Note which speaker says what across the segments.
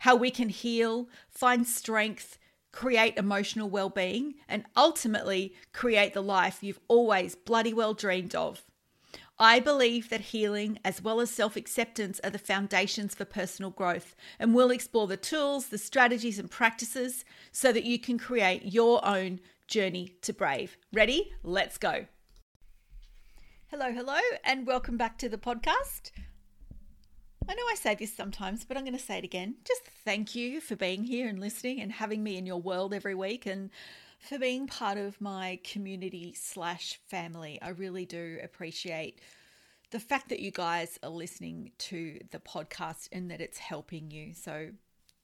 Speaker 1: how we can heal, find strength, create emotional well being, and ultimately create the life you've always bloody well dreamed of. I believe that healing as well as self acceptance are the foundations for personal growth, and we'll explore the tools, the strategies, and practices so that you can create your own journey to brave. Ready? Let's go. Hello, hello, and welcome back to the podcast. I know I say this sometimes, but I'm going to say it again. Just thank you for being here and listening and having me in your world every week and for being part of my community slash family. I really do appreciate the fact that you guys are listening to the podcast and that it's helping you. So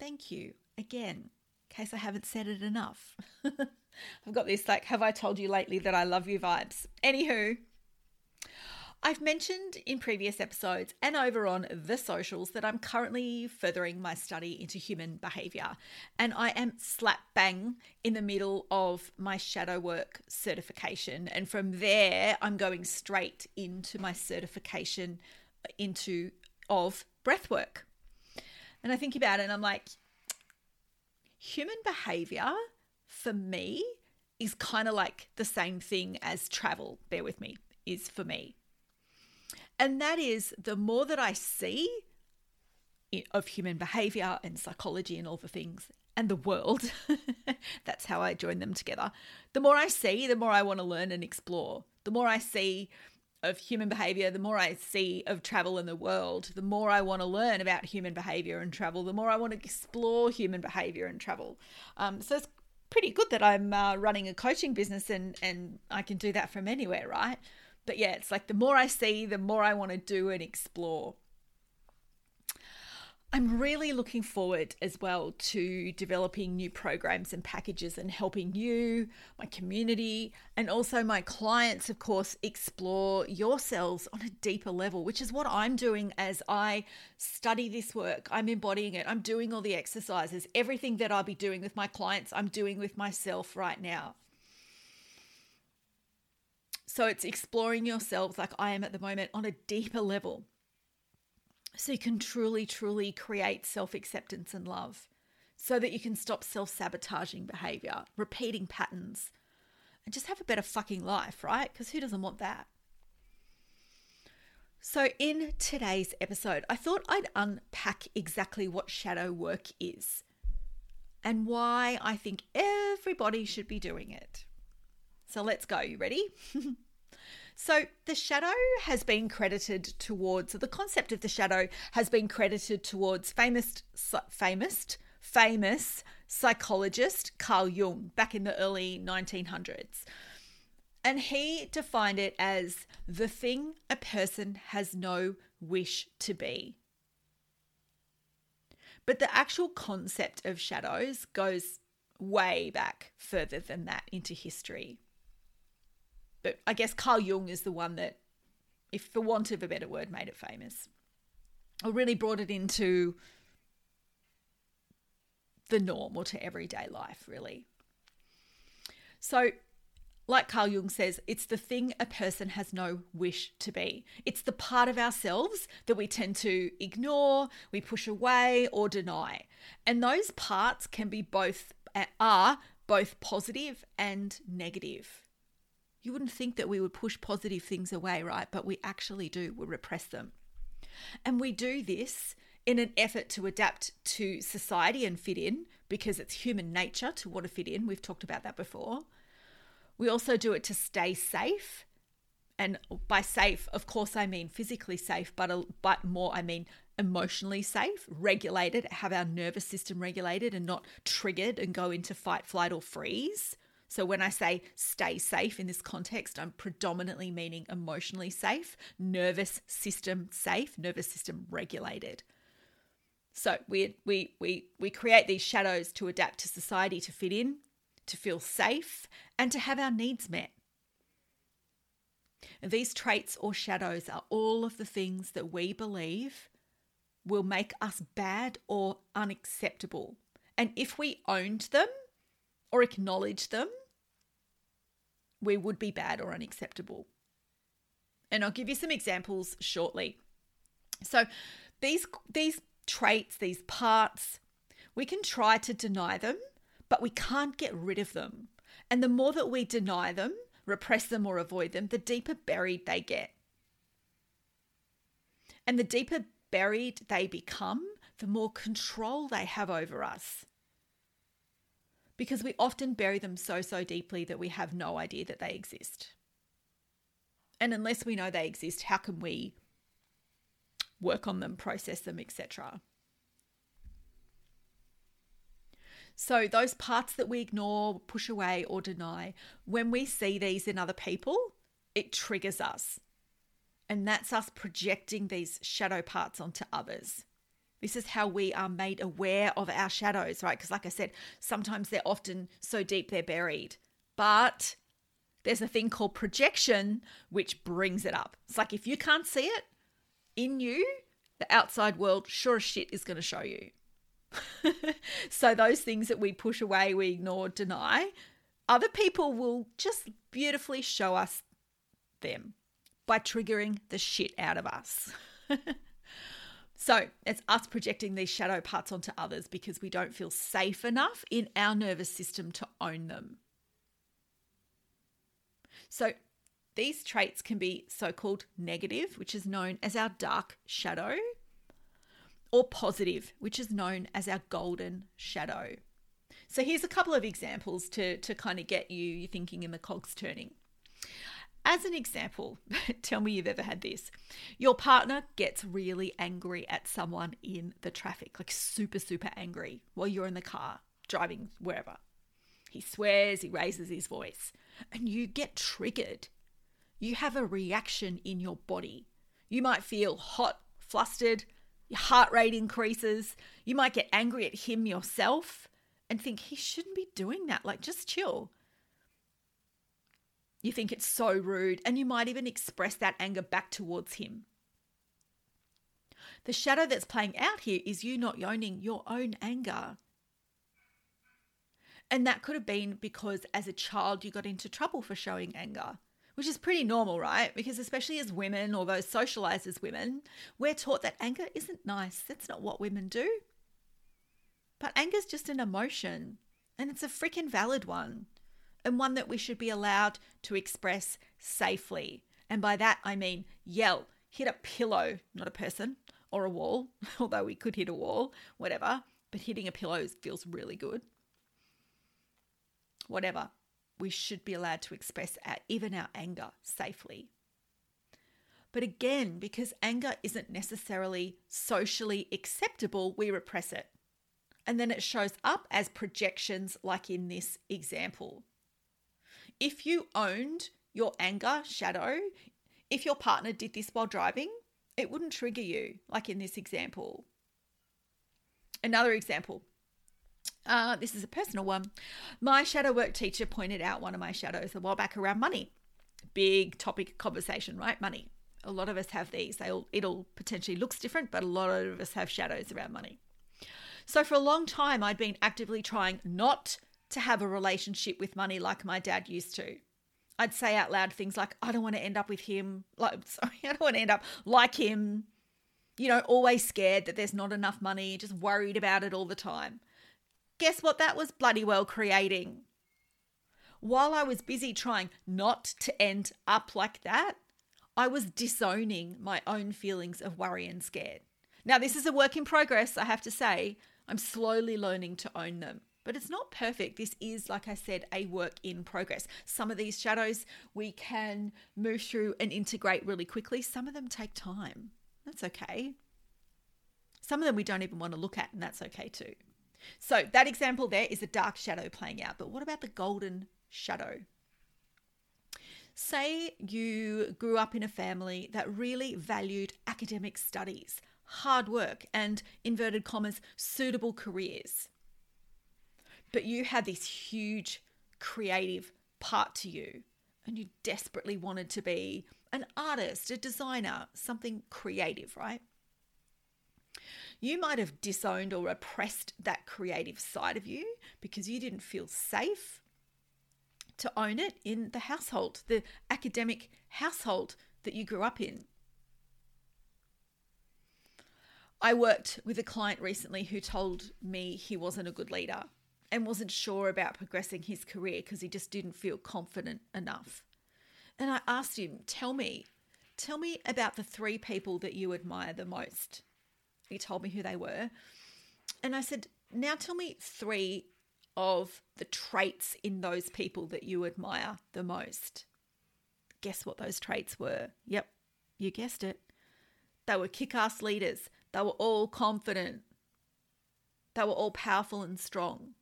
Speaker 1: thank you again, in case I haven't said it enough. I've got this like, have I told you lately that I love you vibes? Anywho, I've mentioned in previous episodes and over on the socials that I'm currently furthering my study into human behavior, and I am slap bang in the middle of my shadow work certification. And from there, I'm going straight into my certification into of breath work. And I think about it and I'm like, human behavior for me is kind of like the same thing as travel, bear with me, is for me. And that is the more that I see of human behavior and psychology and all the things and the world, that's how I join them together. The more I see, the more I want to learn and explore. The more I see of human behavior, the more I see of travel in the world, the more I want to learn about human behavior and travel, the more I want to explore human behavior and travel. Um, so it's pretty good that I'm uh, running a coaching business and, and I can do that from anywhere, right? But yeah, it's like the more I see, the more I want to do and explore. I'm really looking forward as well to developing new programs and packages and helping you, my community, and also my clients, of course, explore yourselves on a deeper level, which is what I'm doing as I study this work. I'm embodying it, I'm doing all the exercises, everything that I'll be doing with my clients, I'm doing with myself right now. So it's exploring yourselves like I am at the moment on a deeper level. So you can truly, truly create self acceptance and love so that you can stop self sabotaging behavior, repeating patterns, and just have a better fucking life, right? Because who doesn't want that? So, in today's episode, I thought I'd unpack exactly what shadow work is and why I think everybody should be doing it. So, let's go. You ready? So the shadow has been credited towards the concept of the shadow has been credited towards famous famous famous psychologist Carl Jung back in the early 1900s. And he defined it as the thing a person has no wish to be. But the actual concept of shadows goes way back further than that into history but I guess Carl Jung is the one that, if for want of a better word, made it famous, or really brought it into the norm or to everyday life, really. So, like Carl Jung says, it's the thing a person has no wish to be. It's the part of ourselves that we tend to ignore, we push away, or deny. And those parts can be both, uh, are both positive and negative. You wouldn't think that we would push positive things away, right? But we actually do. We repress them. And we do this in an effort to adapt to society and fit in because it's human nature to want to fit in. We've talked about that before. We also do it to stay safe. And by safe, of course, I mean physically safe, but, but more, I mean emotionally safe, regulated, have our nervous system regulated and not triggered and go into fight, flight, or freeze. So when I say stay safe in this context, I'm predominantly meaning emotionally safe, nervous system safe, nervous system regulated. So we we we we create these shadows to adapt to society to fit in, to feel safe, and to have our needs met. These traits or shadows are all of the things that we believe will make us bad or unacceptable. And if we owned them or acknowledge them, we would be bad or unacceptable. And I'll give you some examples shortly. So these these traits, these parts, we can try to deny them, but we can't get rid of them. And the more that we deny them, repress them or avoid them, the deeper buried they get. And the deeper buried they become, the more control they have over us. Because we often bury them so, so deeply that we have no idea that they exist. And unless we know they exist, how can we work on them, process them, etc.? So, those parts that we ignore, push away, or deny, when we see these in other people, it triggers us. And that's us projecting these shadow parts onto others. This is how we are made aware of our shadows, right? Because, like I said, sometimes they're often so deep they're buried. But there's a thing called projection, which brings it up. It's like if you can't see it in you, the outside world sure as shit is going to show you. so, those things that we push away, we ignore, deny, other people will just beautifully show us them by triggering the shit out of us. so it's us projecting these shadow parts onto others because we don't feel safe enough in our nervous system to own them. So these traits can be so called negative, which is known as our dark shadow, or positive, which is known as our golden shadow. So here's a couple of examples to, to kind of get you, you thinking in the cogs turning. As an example, tell me you've ever had this. Your partner gets really angry at someone in the traffic, like super, super angry while you're in the car driving wherever. He swears, he raises his voice, and you get triggered. You have a reaction in your body. You might feel hot, flustered, your heart rate increases. You might get angry at him yourself and think he shouldn't be doing that. Like, just chill. You think it's so rude, and you might even express that anger back towards him. The shadow that's playing out here is you not owning your own anger. And that could have been because as a child you got into trouble for showing anger, which is pretty normal, right? Because especially as women or those socialized as women, we're taught that anger isn't nice. That's not what women do. But anger's just an emotion, and it's a freaking valid one and one that we should be allowed to express safely. And by that, I mean yell, hit a pillow, not a person, or a wall, although we could hit a wall, whatever. But hitting a pillow feels really good. Whatever. We should be allowed to express our, even our anger safely. But again, because anger isn't necessarily socially acceptable, we repress it. And then it shows up as projections, like in this example if you owned your anger shadow, if your partner did this while driving, it wouldn't trigger you, like in this example. Another example. Uh, this is a personal one. My shadow work teacher pointed out one of my shadows a while back around money. Big topic conversation, right? Money. A lot of us have these. They'll it'll potentially looks different, but a lot of us have shadows around money. So for a long time, I'd been actively trying not to have a relationship with money like my dad used to. I'd say out loud things like, I don't want to end up with him. Like, sorry, I don't want to end up like him. You know, always scared that there's not enough money, just worried about it all the time. Guess what that was bloody well creating? While I was busy trying not to end up like that, I was disowning my own feelings of worry and scared. Now, this is a work in progress, I have to say. I'm slowly learning to own them but it's not perfect. This is, like I said, a work in progress. Some of these shadows we can move through and integrate really quickly, some of them take time. That's okay. Some of them we don't even want to look at, and that's okay too. So, that example there is a dark shadow playing out, but what about the golden shadow? Say you grew up in a family that really valued academic studies, hard work, and inverted commas, suitable careers. But you had this huge creative part to you, and you desperately wanted to be an artist, a designer, something creative, right? You might have disowned or repressed that creative side of you because you didn't feel safe to own it in the household, the academic household that you grew up in. I worked with a client recently who told me he wasn't a good leader and wasn't sure about progressing his career because he just didn't feel confident enough. And I asked him, Tell me, tell me about the three people that you admire the most. He told me who they were. And I said, Now tell me three of the traits in those people that you admire the most. Guess what those traits were? Yep, you guessed it. They were kick ass leaders. They were all confident. They were all powerful and strong.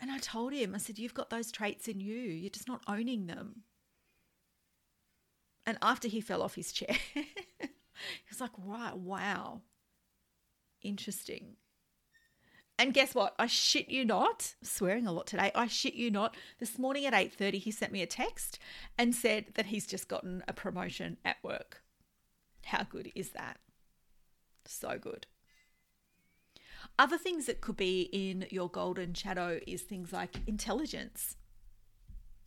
Speaker 1: And I told him, I said, You've got those traits in you. You're just not owning them. And after he fell off his chair, he was like, Right, wow. Interesting. And guess what? I shit you not, swearing a lot today. I shit you not. This morning at 8:30 he sent me a text and said that he's just gotten a promotion at work. How good is that? So good. Other things that could be in your golden shadow is things like intelligence,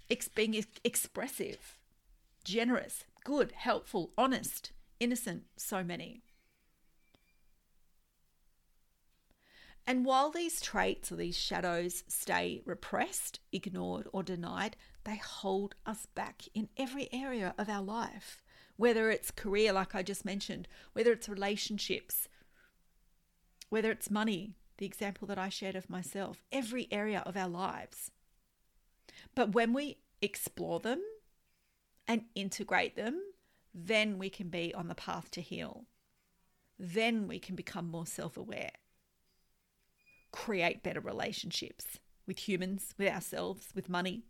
Speaker 1: ex- being expressive, generous, good, helpful, honest, innocent, so many. And while these traits or these shadows stay repressed, ignored, or denied, they hold us back in every area of our life, whether it's career, like I just mentioned, whether it's relationships, whether it's money, the example that I shared of myself, every area of our lives. But when we explore them and integrate them, then we can be on the path to heal. Then we can become more self aware, create better relationships with humans, with ourselves, with money,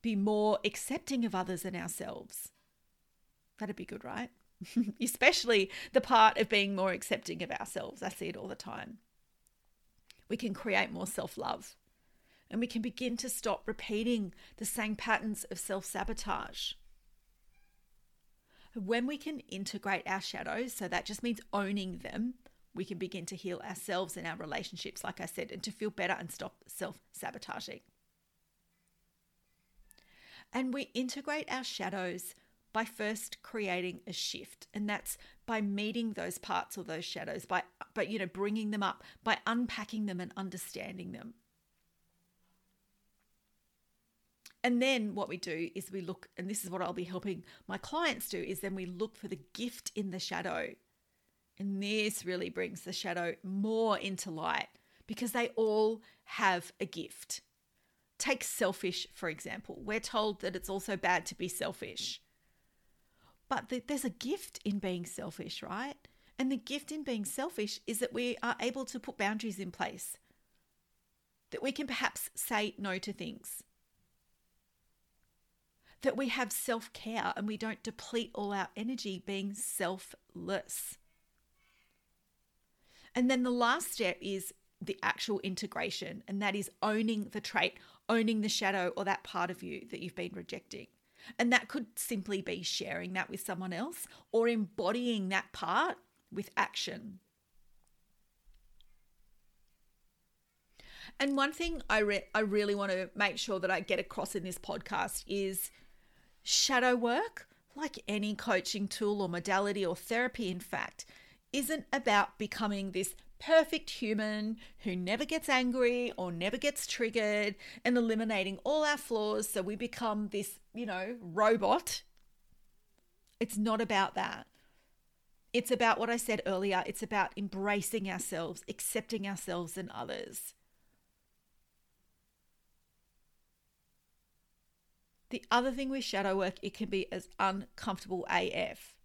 Speaker 1: be more accepting of others and ourselves. That'd be good, right? especially the part of being more accepting of ourselves. I see it all the time. We can create more self love and we can begin to stop repeating the same patterns of self sabotage. When we can integrate our shadows, so that just means owning them, we can begin to heal ourselves and our relationships, like I said, and to feel better and stop self sabotaging. And we integrate our shadows by first creating a shift and that's by meeting those parts or those shadows by but you know bringing them up by unpacking them and understanding them. And then what we do is we look and this is what I'll be helping my clients do is then we look for the gift in the shadow. And this really brings the shadow more into light because they all have a gift. Take selfish for example. We're told that it's also bad to be selfish but there's a gift in being selfish, right? And the gift in being selfish is that we are able to put boundaries in place, that we can perhaps say no to things, that we have self care and we don't deplete all our energy being selfless. And then the last step is the actual integration, and that is owning the trait, owning the shadow or that part of you that you've been rejecting. And that could simply be sharing that with someone else or embodying that part with action. And one thing I re- I really want to make sure that I get across in this podcast is shadow work, like any coaching tool or modality or therapy in fact, isn't about becoming this perfect human who never gets angry or never gets triggered and eliminating all our flaws so we become this, you know, robot. It's not about that. It's about what I said earlier. It's about embracing ourselves, accepting ourselves and others. The other thing with shadow work, it can be as uncomfortable AF.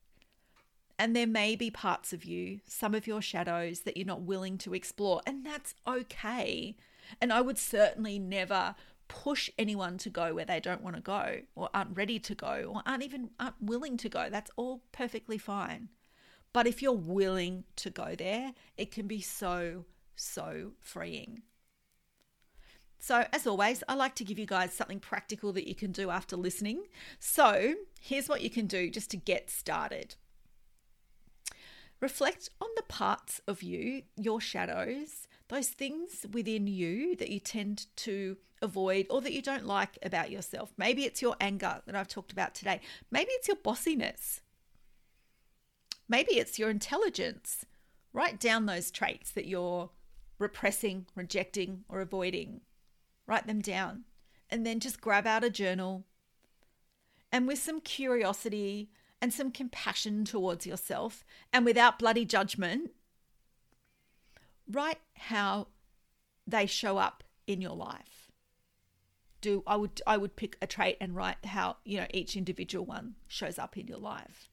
Speaker 1: And there may be parts of you, some of your shadows that you're not willing to explore, and that's okay. And I would certainly never push anyone to go where they don't want to go or aren't ready to go or aren't even aren't willing to go. That's all perfectly fine. But if you're willing to go there, it can be so, so freeing. So, as always, I like to give you guys something practical that you can do after listening. So, here's what you can do just to get started. Reflect on the parts of you, your shadows, those things within you that you tend to avoid or that you don't like about yourself. Maybe it's your anger that I've talked about today. Maybe it's your bossiness. Maybe it's your intelligence. Write down those traits that you're repressing, rejecting, or avoiding. Write them down. And then just grab out a journal and with some curiosity and some compassion towards yourself and without bloody judgment, write how they show up in your life. Do I would I would pick a trait and write how, you know, each individual one shows up in your life.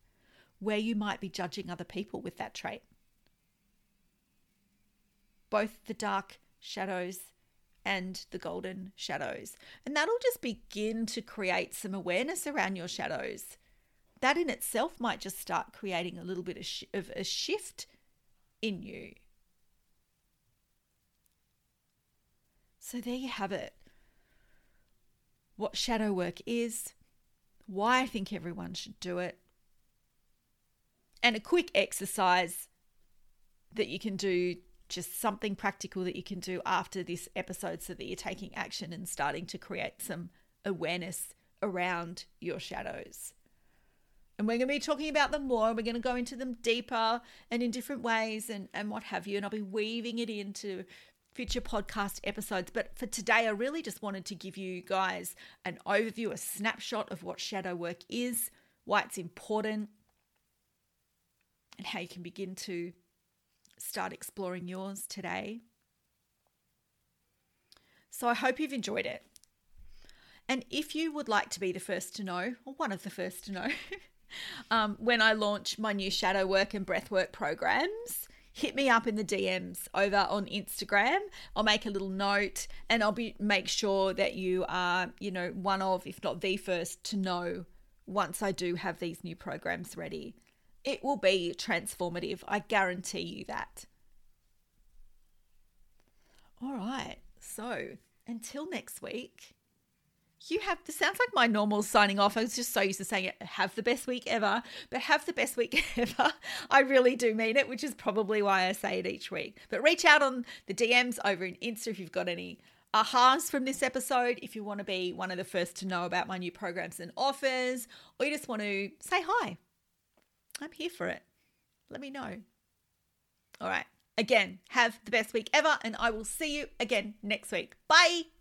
Speaker 1: Where you might be judging other people with that trait. Both the dark shadows and the golden shadows. And that'll just begin to create some awareness around your shadows. That in itself might just start creating a little bit of, sh- of a shift in you. So there you have it. What shadow work is, why I think everyone should do it, and a quick exercise that you can do just something practical that you can do after this episode so that you're taking action and starting to create some awareness around your shadows. And we're going to be talking about them more. We're going to go into them deeper and in different ways and, and what have you. And I'll be weaving it into future podcast episodes. But for today, I really just wanted to give you guys an overview, a snapshot of what shadow work is, why it's important, and how you can begin to start exploring yours today. So I hope you've enjoyed it. And if you would like to be the first to know, or one of the first to know, um, when I launch my new shadow work and breath work programs, hit me up in the DMs over on Instagram. I'll make a little note and I'll be make sure that you are, you know, one of, if not the first to know once I do have these new programs ready. It will be transformative. I guarantee you that. All right. So until next week, you have this sounds like my normal signing off. I was just so used to saying it, have the best week ever, but have the best week ever. I really do mean it, which is probably why I say it each week. But reach out on the DMs over in Insta if you've got any ahas from this episode, if you want to be one of the first to know about my new programs and offers, or you just want to say hi. I'm here for it. Let me know. All right. Again, have the best week ever, and I will see you again next week. Bye.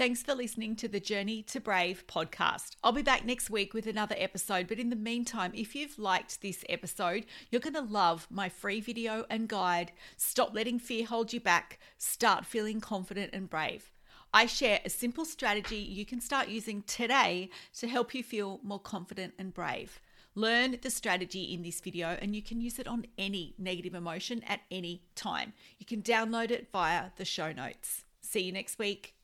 Speaker 1: Thanks for listening to the Journey to Brave podcast. I'll be back next week with another episode, but in the meantime, if you've liked this episode, you're going to love my free video and guide Stop Letting Fear Hold You Back, Start Feeling Confident and Brave. I share a simple strategy you can start using today to help you feel more confident and brave. Learn the strategy in this video and you can use it on any negative emotion at any time. You can download it via the show notes. See you next week.